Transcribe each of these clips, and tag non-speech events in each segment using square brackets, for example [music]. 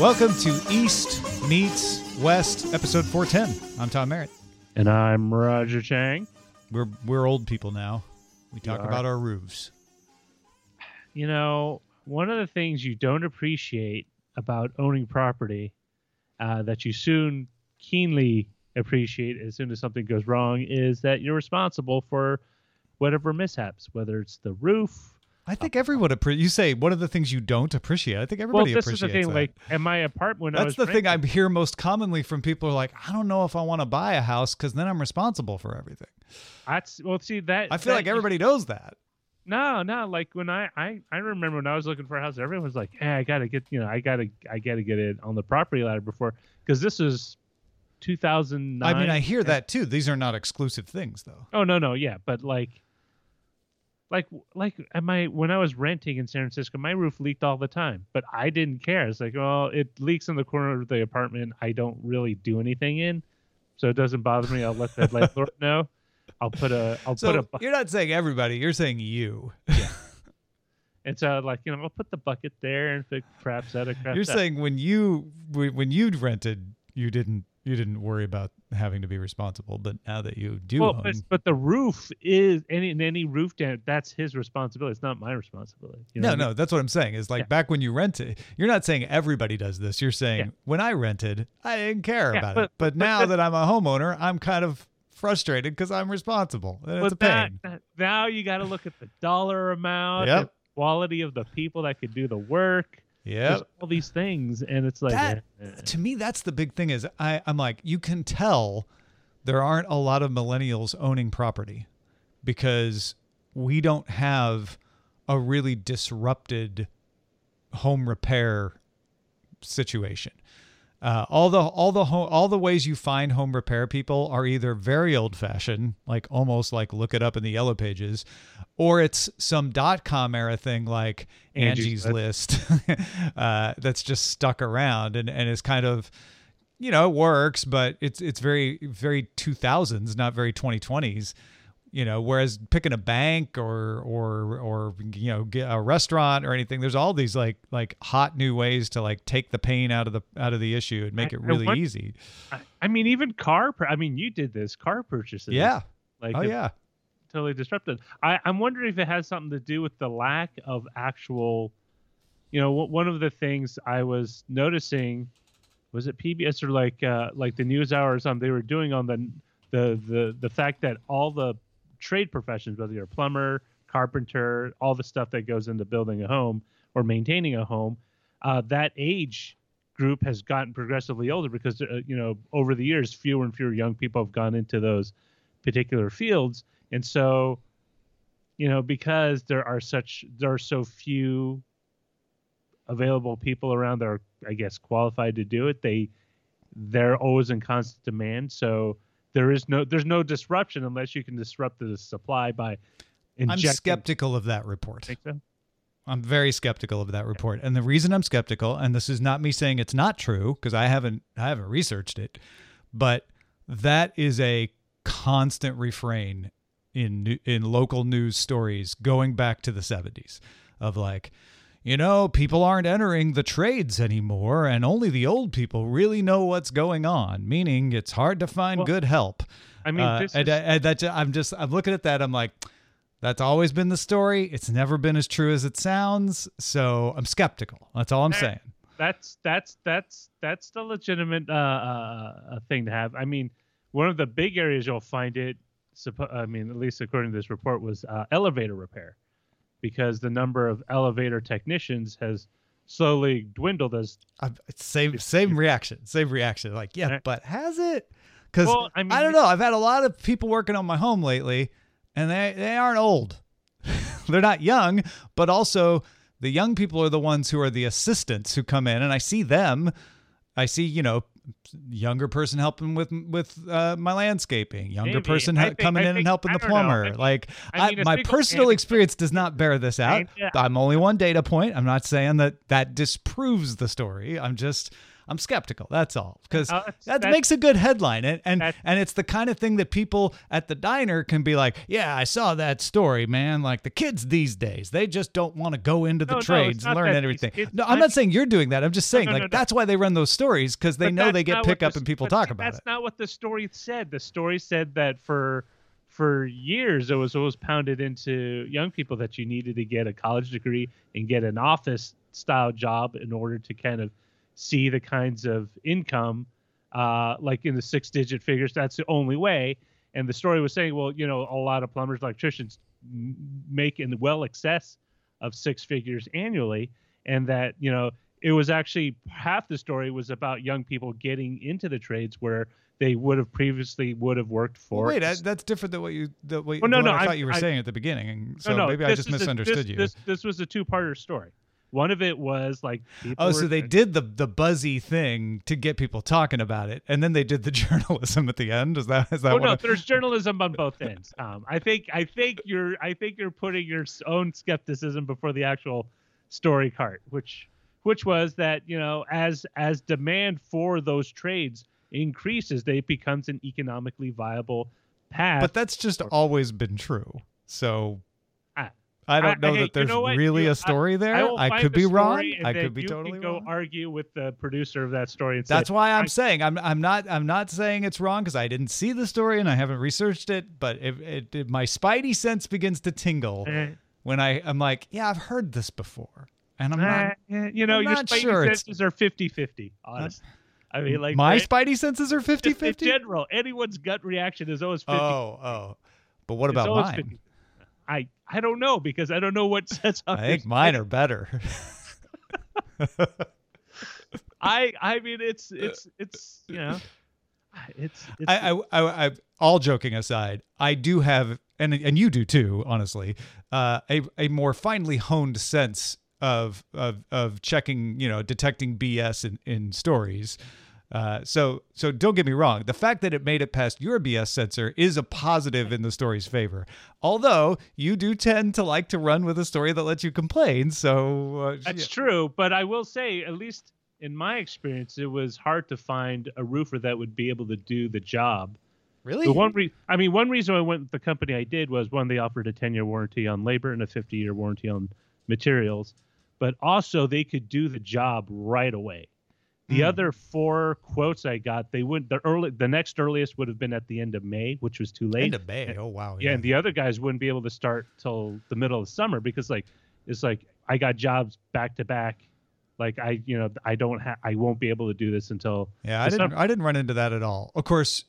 Welcome to East Meets West, episode 410. I'm Tom Merritt. And I'm Roger Chang. We're we're old people now. We talk are. about our roofs. You know, one of the things you don't appreciate about owning property uh, that you soon keenly appreciate as soon as something goes wrong is that you're responsible for whatever mishaps, whether it's the roof. I think everyone appre- you say one of the things you don't appreciate. I think everybody Well, this is the appreciates thing. that. Like, in my apartment, when I That's the thing I hear most commonly from people are like, I don't know if I want to buy a house because then I'm responsible for everything. That's well, see that. I feel that like everybody knows that. No, no. Like when I, I, I remember when I was looking for a house, everyone was like, "Hey, I gotta get, you know, I gotta, I gotta get it on the property ladder before," because this is 2009. I mean, I hear that too. These are not exclusive things, though. Oh no, no, yeah, but like, like, like, at my when I was renting in San Francisco, my roof leaked all the time, but I didn't care. It's like, well, it leaks in the corner of the apartment. I don't really do anything in, so it doesn't bother me. I'll let the landlord [laughs] know. I'll put a, I'll put a, So you're not saying everybody. You're saying you. Yeah. [laughs] and so like, you know, I'll put the bucket there, and if it craps out, it craps You're out. saying when you when when you rented, you didn't you didn't worry about having to be responsible, but now that you do well, own, but, but the roof is any any roof damage. That's his responsibility. It's not my responsibility. You know no, what I mean? no, that's what I'm saying. Is like Yeah. back when you rented, you're not saying everybody does this. You're saying Yeah. when I rented, I didn't care Yeah, about but- it. But, but now that- I'm a homeowner, I'm kind of frustrated because I'm responsible. And it's a pain. that- now you got to look at the dollar amount, Yep. the quality of the people that could do the work. Yeah. All these things, and it's like, That- eh, to me that's the big thing is I, i'm like you can tell there aren't a lot of millennials owning property because we don't have a really disrupted home repair situation uh, all the all the ho- all the ways you find home repair people are either very old fashioned, like almost like look it up in the yellow pages, or it's some dot com era thing like Angie's Angie's List [laughs] uh, that's just stuck around and and is kind of you know it works, but it's it's very very 2000s, not very 2020s. You know, whereas picking a bank or or or you know get a restaurant or anything, there's all these like like hot new ways to like take the pain out of the out of the issue and make I- it really want- easy. I, I mean, even car. I mean, you did this car purchases. Yeah. like Oh yeah. totally disrupted. I, I'm wondering if it has something to do with the lack of actual. You know, one of the things I was noticing was it PBS or like uh, like the News Hour or something they were doing on the the the the fact that all the trade professions, whether you're a plumber, carpenter, all the stuff that goes into building a home or maintaining a home, uh, that age group has gotten progressively older because uh, you know over the years fewer and fewer young people have gone into those particular fields, and so you know because there are such there are so few available people around that are I guess qualified to do it, they they're always in constant demand. So there is no there's no disruption unless you can disrupt the supply by I'm skeptical of that report. So? I'm very skeptical of that report. And the reason I'm skeptical, and this is not me saying it's not true because I haven't I haven't researched it, but that is a constant refrain in in local news stories going back to the 70s of like you know, people aren't entering the trades anymore, and only the old people really know what's going on. Meaning, it's hard to find Well, good help. I mean, Uh, and, is, and that I'm just I'm looking at that. I'm like, that's always been the story. It's never been as true as it sounds. So I'm skeptical. That's all I'm Eh, saying. that's that's that's that's the legitimate uh, uh, uh, thing to have. I mean, one of the big areas you'll find it. I mean, at least according to this report, was uh, elevator repair, because the number of elevator technicians has slowly dwindled as. I'm, same same reaction. Same reaction. Like, yeah, but has it? Because Well, I I, don't know. I've had a lot of people working on my home lately, and they they aren't old. [laughs] They're not young, but also the young people are the ones who are the assistants who come in, and I see them. I see, you know, younger person helping with with uh, my landscaping, younger Maybe. person think- coming I in and helping the don't know. I plumber. mean- like I mean, my personal experience does not bear this out. yeah. I'm only one data point. I'm not saying that that disproves the story. I'm just I'm skeptical. That's all. Because Uh, that makes a good headline, and and and it's the kind of thing that people at the diner can be like, yeah, I saw that story, man. Like the kids these days, they just don't want to go into the No, no, trades and learn everything. these kids- no, I'm not saying you're doing that. I'm just saying no, like no, no. that's why they run those stories because they know they get not pick what up the- and people talk about that's it. That's not what the story said. The story said that for for years it was always pounded into young people that you needed to get a college degree and get an office style job in order to kind of see the kinds of income uh, like in the six digit figures that's the only way and the story was saying well you know a lot of plumbers electricians make in well excess of six figures annually and that you know it was actually half the story was about young people getting into the trades where they would have previously would have worked for Well, wait, that, that's different than what you the, what, Well, no, no, I I- thought you were I- saying at the beginning. And so no, no, maybe I just is a- misunderstood this, you. This, this was a two-parter story. One of it was like people Oh, so they did the the buzzy thing to get people talking about it, and then they did the [laughs] journalism at the end. Is that is that Oh no, I- there's journalism on both ends. Um, I think I think you're I think you're putting your own skepticism before the actual story cart, which which was that you know as as demand for those trades increases, they becomes an economically viable path. but that's just always been true. So I- I don't I- know hey, that you there's know really You- a story there. I, I, could be wrong. I could be you totally can go wrong. argue with the producer of that story and say, That's why I'm I- saying I'm I'm not I'm not saying it's wrong because I didn't see the story and I haven't researched it. But if, it, if my spidey sense begins to tingle eh, when I I'm like, yeah, I've heard this before, and I'm not. eh, you know, I'm your not spidey sure it's- senses are 50-50, honest. I mean, like my right? spidey senses are 50 Just in general, anyone's gut reaction is always 50. Oh, oh. But what It's about mine? 50. I I don't know because I don't know what [laughs] sets up. I think mine are better. [laughs] I I mean it's it's it's you know it's, it's I, I, I, I, all joking aside, I do have, and and you do too, honestly, uh, a a more finely honed sense of of of checking, you know, detecting BS in in stories. Uh, so so don't get me wrong. The fact that it made it past your BS sensor is a positive in the story's favor. Although you do tend to like to run with a story that lets you complain. So uh, That's yeah. true, but I will say, at least in my experience, it was hard to find a roofer that would be able to do the job. really The one re- I mean, one reason I went with the company I did was one, they offered a 10 year warranty on labor and a 50 year warranty on materials, but also they could do the job right away. The Hmm. other four quotes I got, they would the early the next earliest would have been at the end of May, which was too late. end of May. Oh wow. yeah, and the other guys wouldn't be able to start till the middle of summer because like it's like I got jobs back to back. Like I, you know, I don't have, I won't be able to do this until Yeah, I didn't. summer. I didn't run into that at all. Of course,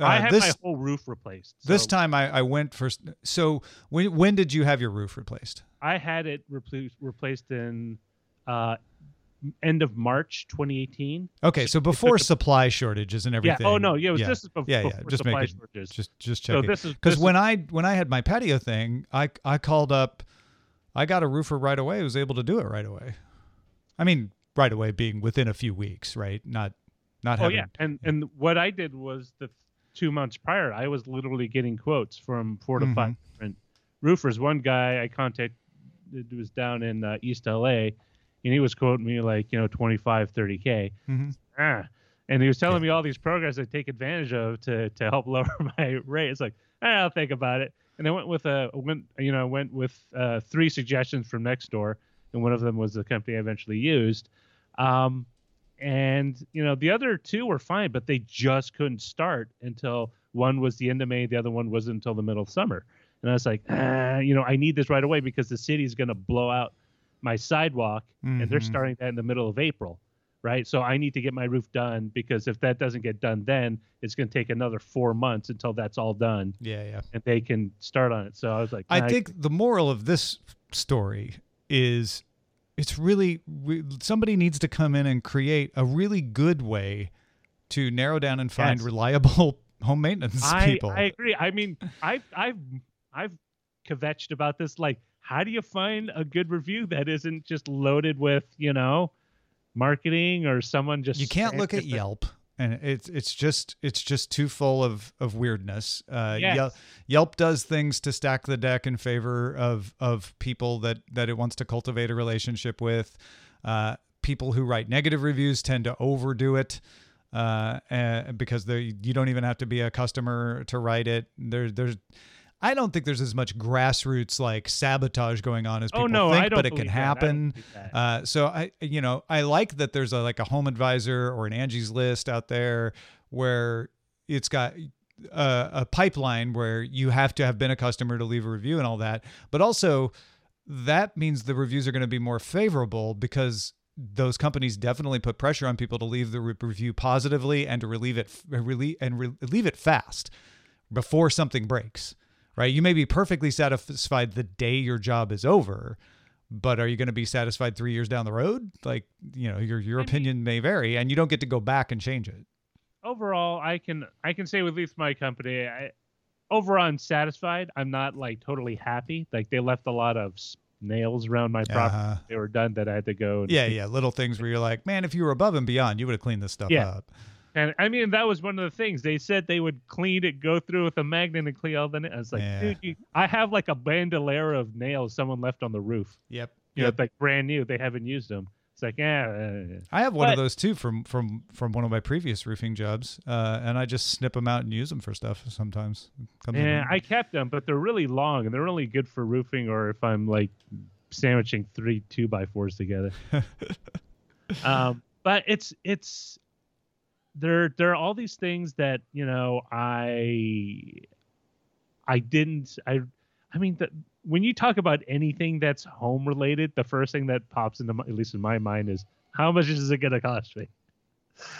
uh, I had this my whole roof replaced. this time I, I went first So when when did you have your roof replaced? I had it replaced replaced in uh, end of March 2018. Okay, so before supply shortages and everything. Yeah. Oh no, yeah, it was yeah, this is before, yeah, yeah. before Just supply it, shortages. just just so checking. this is Because when is- I when I had my patio thing, I I called up, I got a roofer right away. who was able to do it right away. I mean, right away being within a few weeks, right? Not not oh having. yeah, and and what I did was the two months prior, I was literally getting quotes from four to Mm-hmm. five different roofers. One guy I contacted was down in uh, East LA, and he was quoting me like you know 25, 30 k. Mhm. Ah. And he was telling me all these programs I take advantage of to to help [laughs] lower my rate. It's like, ah, I'll think about it. And I went with a went you know went with uh, three suggestions from next door, and one of them was the company I eventually used. Um, and you know the other two were fine, but they just couldn't start until one was the end of May, the other one wasn't until the middle of summer. And I was like, ah, you know, I need this right away because the city is going to blow out my sidewalk, and they're Mhm. starting that in the middle of April, right? So I need to get my roof done because if that doesn't get done, then it's going to take another four months until that's all done, Yeah, yeah. and they can start on it. So I was like, I nah, think the moral of this story is it's really re- somebody needs to come in and create a really good way to narrow down and find Yes. reliable [laughs] home maintenance I, people. I agree. I mean, I've I've I've kvetched about this. Like, how do you find a good review that isn't just loaded with you know marketing or someone just you can't look at different- Yelp and it's it's just it's just too full of of weirdness. Uh, Yes. Yelp, Yelp does things to stack the deck in favor of of people that that it wants to cultivate a relationship with. Uh, people who write negative reviews tend to overdo it uh, uh, because they you don't even have to be a customer to write it. There, there's I don't think there's as much grassroots like sabotage going on as Oh, people no, think, but it can believe that. I happen. Uh, so I, you know, I like that there's a, like a home advisor or an Angie's List out there where it's got a, a pipeline where you have to have been a customer to leave a review and all that. But also, that means the reviews are going to be more favorable because those companies definitely put pressure on people to leave the re- review positively and to relieve it relieve and re- leave it fast before something breaks. Right? You may be perfectly satisfied the day your job is over, but are you going to be satisfied 3 years down the road? Like, you know, your your opinion may vary and you don't get to go back and change it. overall i can i can say with at least my company I, overall i'm satisfied i'm not like totally happy like they left a lot of nails around my property Uh-huh. they were done that i had to go and Yeah, yeah, little things where you're like, man, if you were above and beyond, you would have cleaned this stuff Yeah. up. And i mean that was one of the things they said they would clean it go through with a magnet and clean all the nails i was like Yeah. dude you, i have like a bandolier of nails someone left on the roof Yep. you know like brand new they haven't used them it's like yeah I have one of those too from from from one of my previous roofing jobs, uh, and I just snip them out and use them for stuff sometimes. Yeah. I kept them, but they're really long and they're only good for roofing or if I'm like sandwiching three two by fours together. [laughs] um, but it's it's there there are all these things that you know I I didn't I I mean the, when you talk about anything that's home related, the first thing that pops into my, at least in my mind is how much is it going to cost me?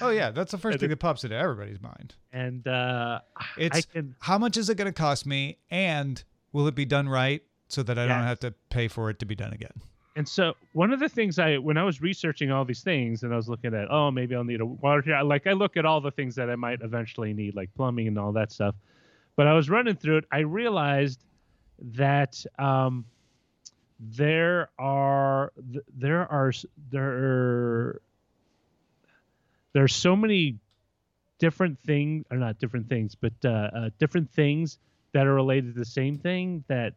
oh yeah, that's the first thing that pops into everybody's mind. And uh, I It's can how much is it going to cost me, and will it be done right so that I don't have to pay for it to be done again? And so one of the things I when I was researching all these things and I was looking at oh maybe I'll need a water heater like I look at all the things that I might eventually need like plumbing and all that stuff. But I was running through it I realized that um there are th- there are there are there's so many different things or not different things but uh, uh different things that are related to the same thing that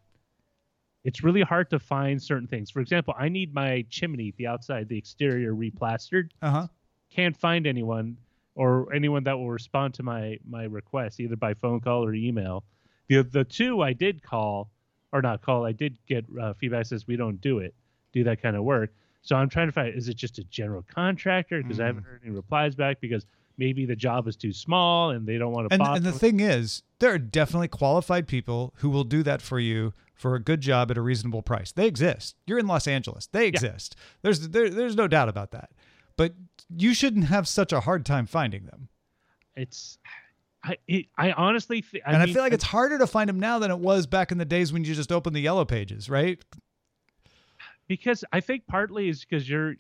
it's really hard to find certain things. For example, I need my chimney, the outside, the exterior replastered. Uh huh. Can't find anyone or anyone that will respond to my my request either by phone call or email. The the two I did call or not call, I did get uh, feedback says we don't do it, do that kind of work. So I'm trying to find is it just a general contractor because I haven't heard any replies back because maybe the job is too small and they don't want to And, and the thing is, there are definitely qualified people who will do that for you for a good job at a reasonable price. They exist. You're in Los Angeles. They exist. There's there, there's no doubt about that. But you shouldn't have such a hard time finding them. it's I it, I honestly th- I and mean, I feel like it's harder to find them now than it was back in the days when you just opened the yellow pages, right? because I think partly is because you're,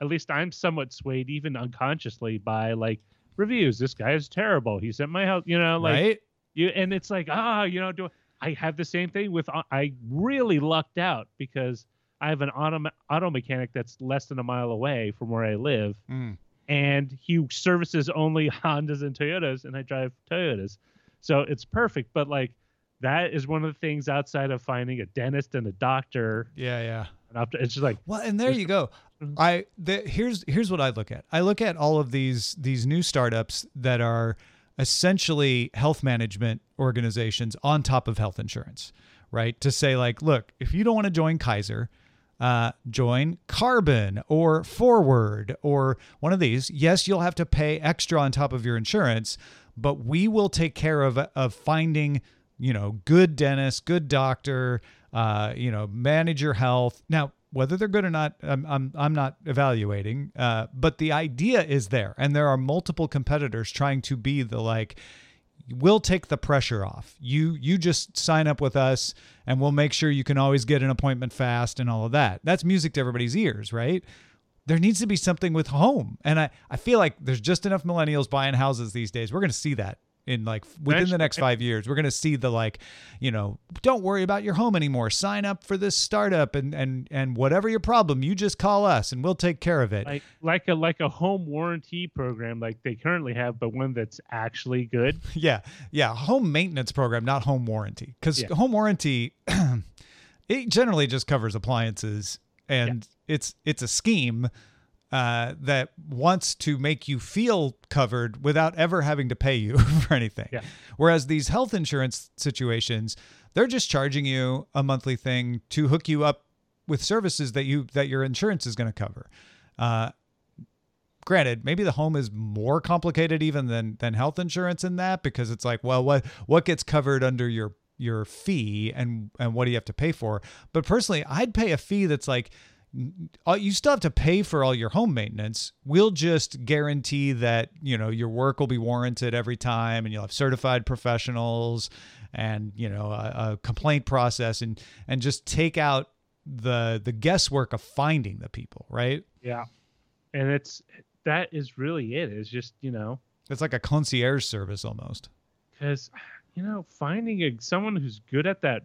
at least I'm somewhat swayed, even unconsciously, by like reviews. This guy is terrible. He sent my house, you know, like right? you, and it's like ah, you know, do I have the same thing with? uh, I really lucked out because I have an auto auto mechanic that's less than a mile away from where I live, Mm. and he services only [laughs] Hondas and Toyotas, and I drive Toyotas, so it's perfect. But like. That is one of the things outside of finding a dentist and a doctor. Yeah, yeah. It's just like, Well, and there you go. Mhm. I the, here's here's what I look at. I look at all of these these new startups that are essentially health management organizations on top of health insurance, right? To say like, look, if you don't want to join Kaiser, uh, join Carbon or Forward or one of these. Yes, you'll have to pay extra on top of your insurance, but we will take care of of finding you know good dentist, good doctor, uh, you know manage your health. Now, whether they're good or not, I'm I'm, I'm not evaluating, uh, but the idea is there, and there are multiple competitors trying to be the like we'll take the pressure off. You you just sign up with us and we'll make sure you can always get an appointment fast and all of that. That's music to everybody's ears, right? There needs to be something with home. And I, I feel like there's just enough millennials buying houses these days. We're going to see that in like within the next 5 years. We're going to see the like, you know, don't worry about your home anymore. Sign up for this startup and and and whatever your problem, you just call us and we'll take care of it. like like a like a home warranty program like they currently have, but one that's actually good. [laughs] Yeah, yeah, home maintenance program, not home warranty, because Yeah. home warranty [clears throat] it generally just covers appliances, and it's it's a scheme uh, that wants to make you feel covered without ever having to pay you [laughs] for anything. Yeah. Whereas these health insurance situations, they're just charging you a monthly thing to hook you up with services that you that your insurance is going to cover. Uh, granted, maybe the home is more complicated even than than health insurance in that because it's like, well, what what gets covered under your your fee and and what do you have to pay for? But personally, I'd pay a fee that's like Uh, you still have to pay for all your home maintenance. We'll just guarantee that, you know, your work will be warranted every time and you'll have certified professionals and, you know, a, a complaint process and and just take out the the guesswork of finding the people, right? Yeah. And it's that is really it. It's just, you know, It's like a concierge service almost. because you know finding a, someone who's good at that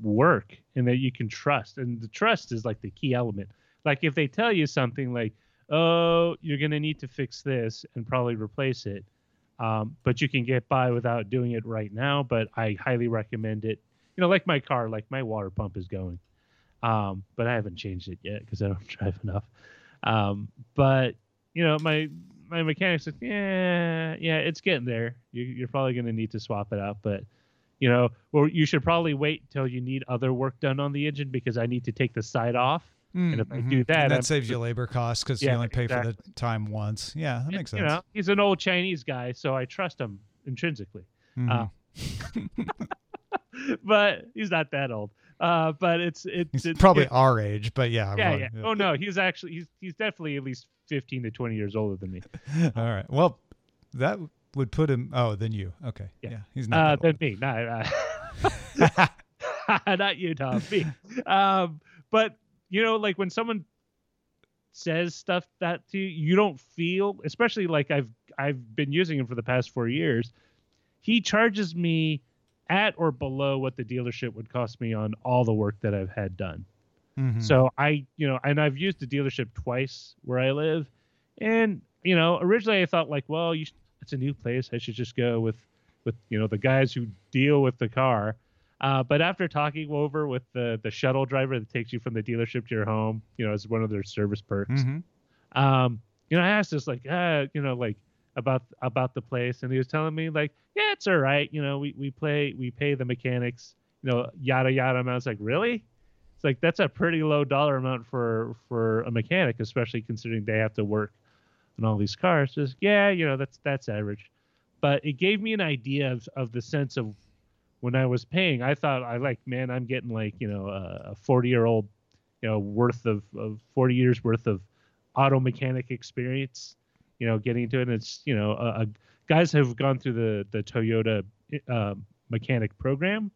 work and that you can trust. And the trust is like the key element. Like if they tell you something like oh you're going to need to fix this and probably replace it um, but you can get by without doing it right now but i highly recommend it. You know like my car like my water pump is going. Um, but i haven't changed it yet because i don't [laughs] drive enough. Um, but you know my my mechanic's like, yeah, yeah, it's getting there. You, you're probably going to need to swap it out, but you know, well, you should probably wait until you need other work done on the engine because I need to take the side off. And if I do that, Mm, And that I'm- saves you labor costs because you only pay for the time once. Yeah, that And, makes sense. You know, he's an old Chinese guy, so I trust him intrinsically. Mhm. [laughs] but he's not that old. Uh, but it's it's, He's it's probably it- our age, but yeah. yeah, well, yeah. Oh no, he's actually he's he's definitely at least fifteen to twenty years older than me. [laughs] All right. Well, that would put him. Oh, then you. Okay. Yeah. Yeah. he's Uh, not. than that me, not uh, [laughs] [laughs] not you, Tom. Me. Um, but you know, like when someone says stuff that to you, you don't feel, especially like I've I've been using him for the past four years. He charges me at or below what the dealership would cost me on all the work that I've had done. Mhm. So I, you know, and I've used the dealership twice where I live, and you know, originally I thought like, well, you, it's a new place, I should just go with, with you know, the guys who deal with the car. Uh, but after talking over with the the shuttle driver that takes you from the dealership to your home, you know, as one of their service perks, Mhm. um, you know, I asked this like, uh, you know, like about about the place, and he was telling me like, yeah, it's all right. You know, we we play we pay the mechanics, you know, yada yada. And I was like, really? It's like that's a pretty low dollar amount for for a mechanic, especially considering they have to work on all these cars. Just yeah, you know, that's that's average. But it gave me an idea of of the sense of when I was paying. I thought I like, man, I'm getting like you know a 40 year old, you know, worth of, of 40 years worth of auto mechanic experience. You know, getting into it. And it's you know, guys have gone through the the Toyota uh, mechanic program,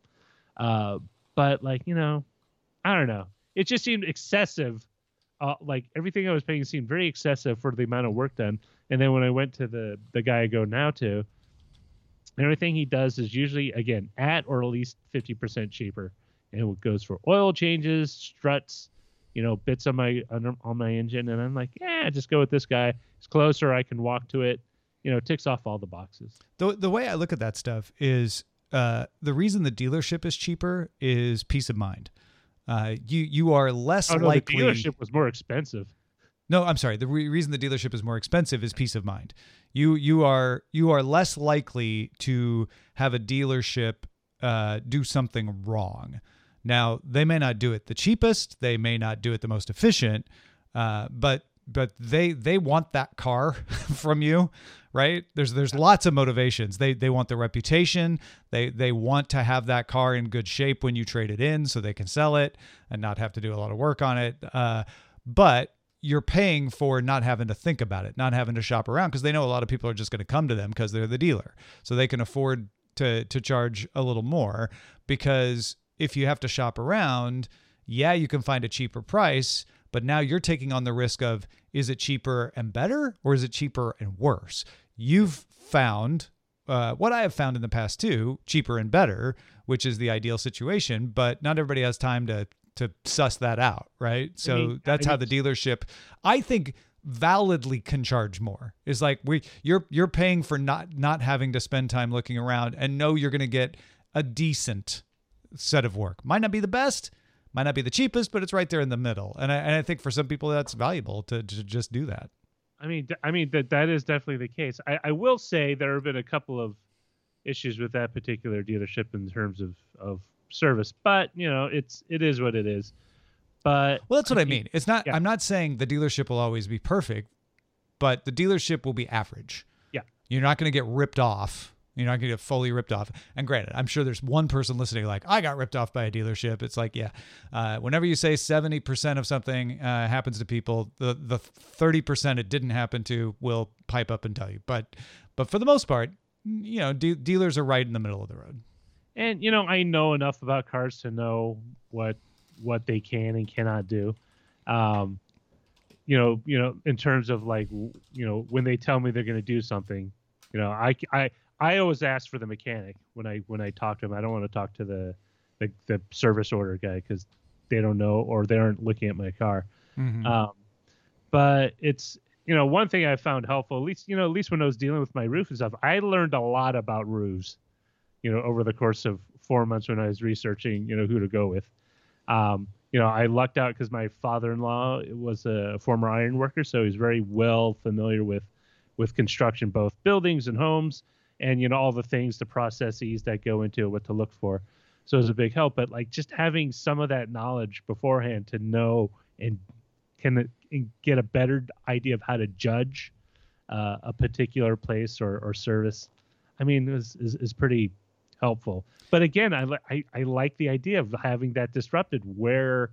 uh, but like you know, I don't know. It just seemed excessive. Uh, like everything I was paying seemed very excessive for the amount of work done. And then when I went to the the guy I go now to, everything he does is usually again at or at least 50% cheaper. And it goes for oil changes struts you know bits on my on, on my engine. And i'm like yeah just go with this guy. It's closer. I can walk to it. You know ticks off all the boxes. The the way I look at that stuff is uh, the reason the dealership is cheaper is peace of mind. Uh, you you are less oh no likely. the dealership was more expensive No, I'm sorry. The re- reason the dealership is more expensive is peace of mind. You you are you are less likely to have a dealership uh, do something wrong. Now they may not do it the cheapest, they may not do it the most efficient, uh, but but they they want that car [laughs] from you, right? There's there's lots of motivations. They they want the reputation. They they want to have that car in good shape when you trade it in, so they can sell it and not have to do a lot of work on it. Uh, but you're paying for not having to think about it, not having to shop around because they know a lot of people are just going to come to them because they're the dealer. So they can afford to to charge a little more because if you have to shop around, yeah, you can find a cheaper price, but now you're taking on the risk of is it cheaper and better or is it cheaper and worse? You've found uh, what I have found in the past too, cheaper and better, which is the ideal situation, but not everybody has time to to suss that out, right? So mean, that's I how the dealership I think validly can charge more. Is like we you're you're paying for not not having to spend time looking around and know you're going to get a decent set of work. Might not be the best, Might not be the cheapest, but it's right there in the middle. And I, and I think for some people that's valuable to, to just do that. I mean, I mean that that is definitely the case. I, I will say there have been a couple of issues with that particular dealership in terms of of service, but you know, it's it is what it is. But Well, that's what I mean. It's not. Yeah. I'm not saying the dealership will always be perfect, but the dealership will be average. Yeah. You're not going to get ripped off. You're not going to get fully ripped off. And granted, I'm sure there's one person listening like, I got ripped off by a dealership. It's like, yeah. Uh, whenever you say 70% of something uh, happens to people, the the 30% it didn't happen to will pipe up and tell you. But but for the most part, you know, de- dealers are right in the middle of the road. and you know i know enough about cars to know what what they can and cannot do um you know you know in terms of like you know when they tell me they're going to do something you know i i i always ask for the mechanic when i when i talk to him. i don't want to talk to the the, the service order guy because they don't know or they aren't looking at my car Mhm. um, but it's you know one thing I found helpful, at least you know at least when I was dealing with my roof and stuff, I learned a lot about roofs. You know, over the course of four months when I was researching, you know, who to go with. Um, you know, I lucked out because my father-in-law was a former iron worker, so he's very well familiar with with construction, both buildings and homes, and you know all the things, the processes that go into it, what to look for. So it's a big help. But like just having some of that knowledge beforehand to know and can and get a better idea of how to judge uh, a particular place or, or service, I mean, is, is is pretty helpful. But again, I, I I like the idea of having that disrupted where,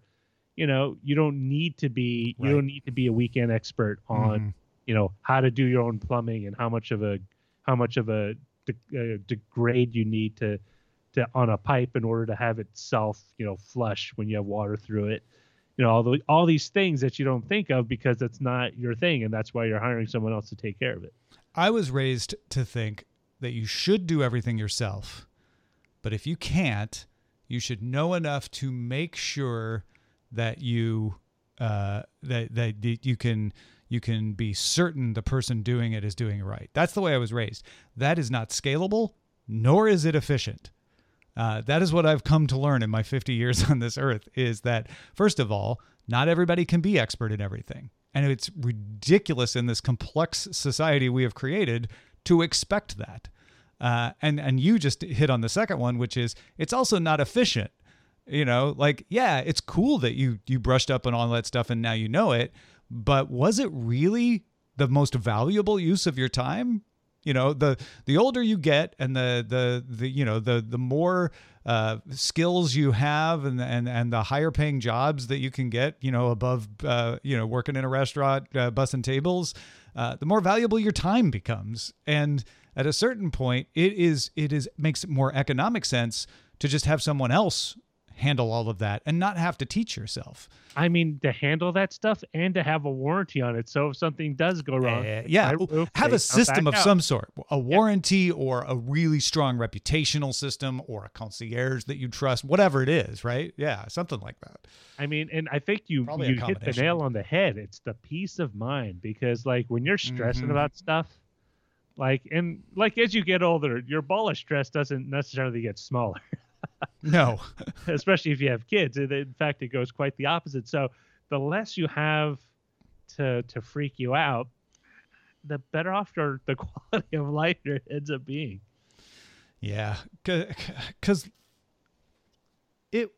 you know, you don't need to be you don't need to be a weekend expert on Mhm. you know how to do your own plumbing and how much of a how much of a de- uh, degrade you need to to on a pipe in order to have itself you know flush when you have water through it. You know all the all these things that you don't think of because it's not your thing and that's why you're hiring someone else to take care of it. I was raised to think that you should do everything yourself, but if you can't, you should know enough to make sure that you uh, that that you can you can be certain the person doing it is doing it right. That's the way I was raised. That is not scalable, nor is it efficient. Uh, that is what I've come to learn in my 50 years [laughs] on this earth is that, first of all, not everybody can be expert in everything. And it's ridiculous in this complex society we have created to expect that. Uh, and, and you just hit on the second one, which is it's also not efficient. You know, like, yeah, it's cool that you, you brushed up on all that stuff and now you know it, but was it really the most valuable use of your time? you know the the older you get and the the the you know the the more uh, skills you have and and and the higher paying jobs that you can get you know above uh, you know working in a restaurant uh, bussing tables uh, the more valuable your time becomes and at a certain point it is it is makes more economic sense to just have someone else handle all of that and not have to teach yourself i mean to handle that stuff and to have a warranty on it so if something does go wrong Uh, yeah, roof, have a system of out. some sort, a warranty or a really strong reputational system or a concierge that you trust, whatever it is, right? Yeah, something like that. I mean, and I think you Probably you hit the nail on the head. It's the peace of mind because like when you're stressing Mhm. about stuff, like and like as you get older, your ball of stress doesn't necessarily get smaller, [laughs] No, [laughs] especially if you have kids. In fact, it goes quite the opposite. So the less you have to to freak you out, the better off your the [laughs] quality of life it ends up being. yeah, because it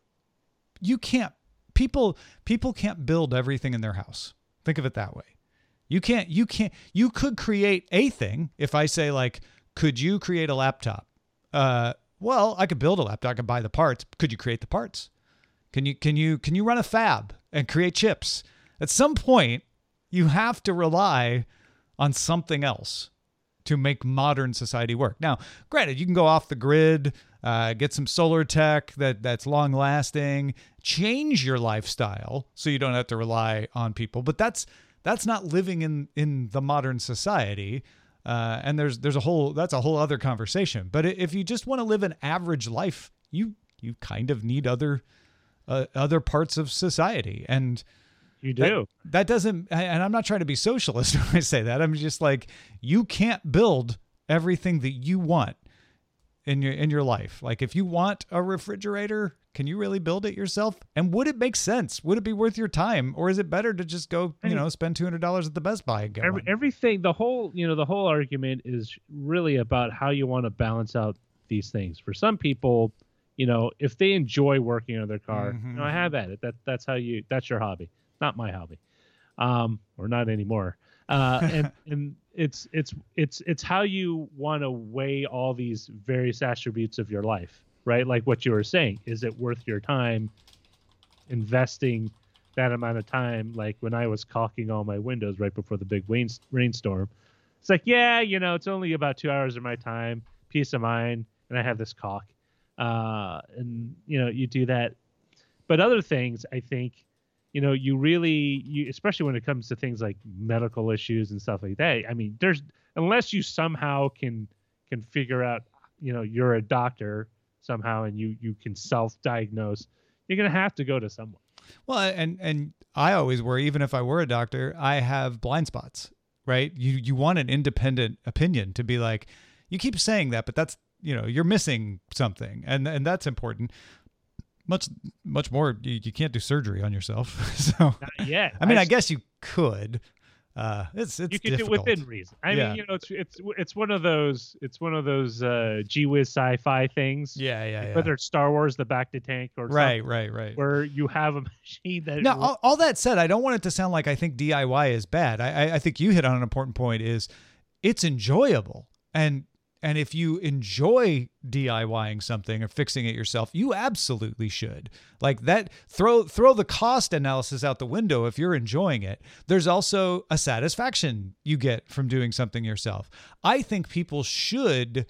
you can't people people can't build everything in their house. Think of it that way. You can't you can't you could create a thing if I say like could you create a laptop? Uh well, I could build a laptop, I could buy the parts. Could you create the parts? Can you can you can you run a fab and create chips? At some point, you have to rely on something else to make modern society work. Now, granted, you can go off the grid, uh, get some solar tech that that's long lasting, change your lifestyle so you don't have to rely on people. But that's that's not living in in the modern society. Uh, and there's there's a whole that's a whole other conversation. But if you just want to live an average life, you you kind of need other uh, other parts of society and You that- do. that doesn't and i'm not trying to be socialist [laughs] when i say that i'm just like you can't build everything that you want in your in your life. Like if you want a refrigerator, can you really build it yourself? And would it make sense? Would it be worth your time, or is it better to just go, you know, spend two hundred dollars at the Best Buy and get Every, one? everything, the whole, you know, the whole argument is really about how you want to balance out these things. For some people, you know, if they enjoy working on their car, you know, Mhm. have at it. That that's how you. That's your hobby, not my hobby, um, or not anymore. Uh, [laughs] and and it's it's it's it's how you want to weigh all these various attributes of your life, right? Like what you were saying, is it worth your time investing that amount of time? Like when I was caulking all my windows right before the big rain, rainstorm, it's like, yeah, you know, it's only about two hours of my time, peace of mind, and I have this caulk, uh, and you know, you do that. But other things, I think, you know, you really, you especially when it comes to things like medical issues and stuff like that. I mean, there's unless you somehow can can figure out, you know, you're a doctor somehow and you you can self-diagnose, you're gonna have to go to someone. Well, and and I always worry, even if I were a doctor, I have blind spots, right? You you want an independent opinion to be like, you keep saying that, but that's you know you're missing something, and and that's important. Much much more, you, you can't do surgery on yourself. [laughs] so yeah. I mean, I guess you could. Uh, it's it's you can difficult. do it within reason. I Yeah. mean, you know, it's it's it's one of those it's one of those uh gee whiz sci-fi things. Yeah, yeah, yeah. Whether it's Star Wars, the bacta tank, or right, right, right. where you have a [laughs] machine that Now, all, all that said, I don't want it to sound like I think DIY is bad. I, I, I think you hit on an important point: is it's enjoyable, and and if you enjoy DIYing something or fixing it yourself, you absolutely should. Like that, throw throw the cost analysis out the window if you're enjoying it. There's also a satisfaction you get from doing something yourself. I think people should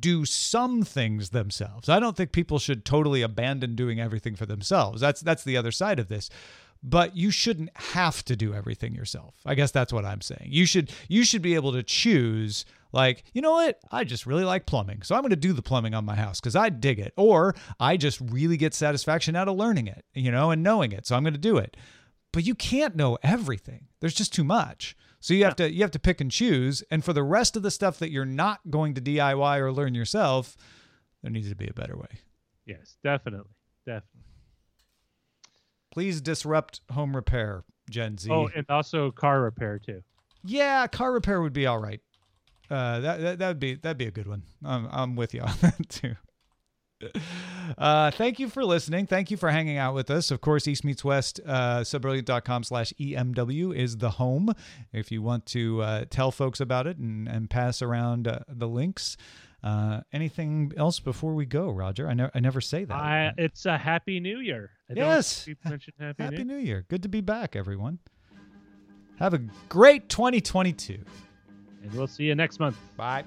do some things themselves. I don't think people should totally abandon doing everything for themselves. That's that's the other side of this. But you shouldn't have to do everything yourself. I guess that's what I'm saying. You should you should be able to choose like, you know what? I just really like plumbing. So I'm going to do the plumbing on my house cuz I dig it or I just really get satisfaction out of learning it, you know, and knowing it. So I'm going to do it. But you can't know everything. There's just too much. So you have to you have to pick and choose. And for the rest of the stuff that you're not going to DIY or learn yourself, there needs to be a better way. yes, definitely, definitely. Please disrupt home repair, Gen Z. Oh, and also car repair too. yeah, car repair would be all right. Uh, that, that that'd be that'd be a good one. I'm I'm with you [laughs] on that too. Uh, thank you for listening. Thank you for hanging out with us. Of course, East Meets West, uh, subbrilliant.com slash EMW is the home. If you want to uh, tell folks about it and, and pass around uh, the links. Uh, anything else before we go, Roger? I, ne- I never say that. I, it's a happy new year. I Yes. think we mentioned [laughs] happy, Happy new. New Year. Good to be back, everyone. Have a great 2022. And we'll see you next month. Bye.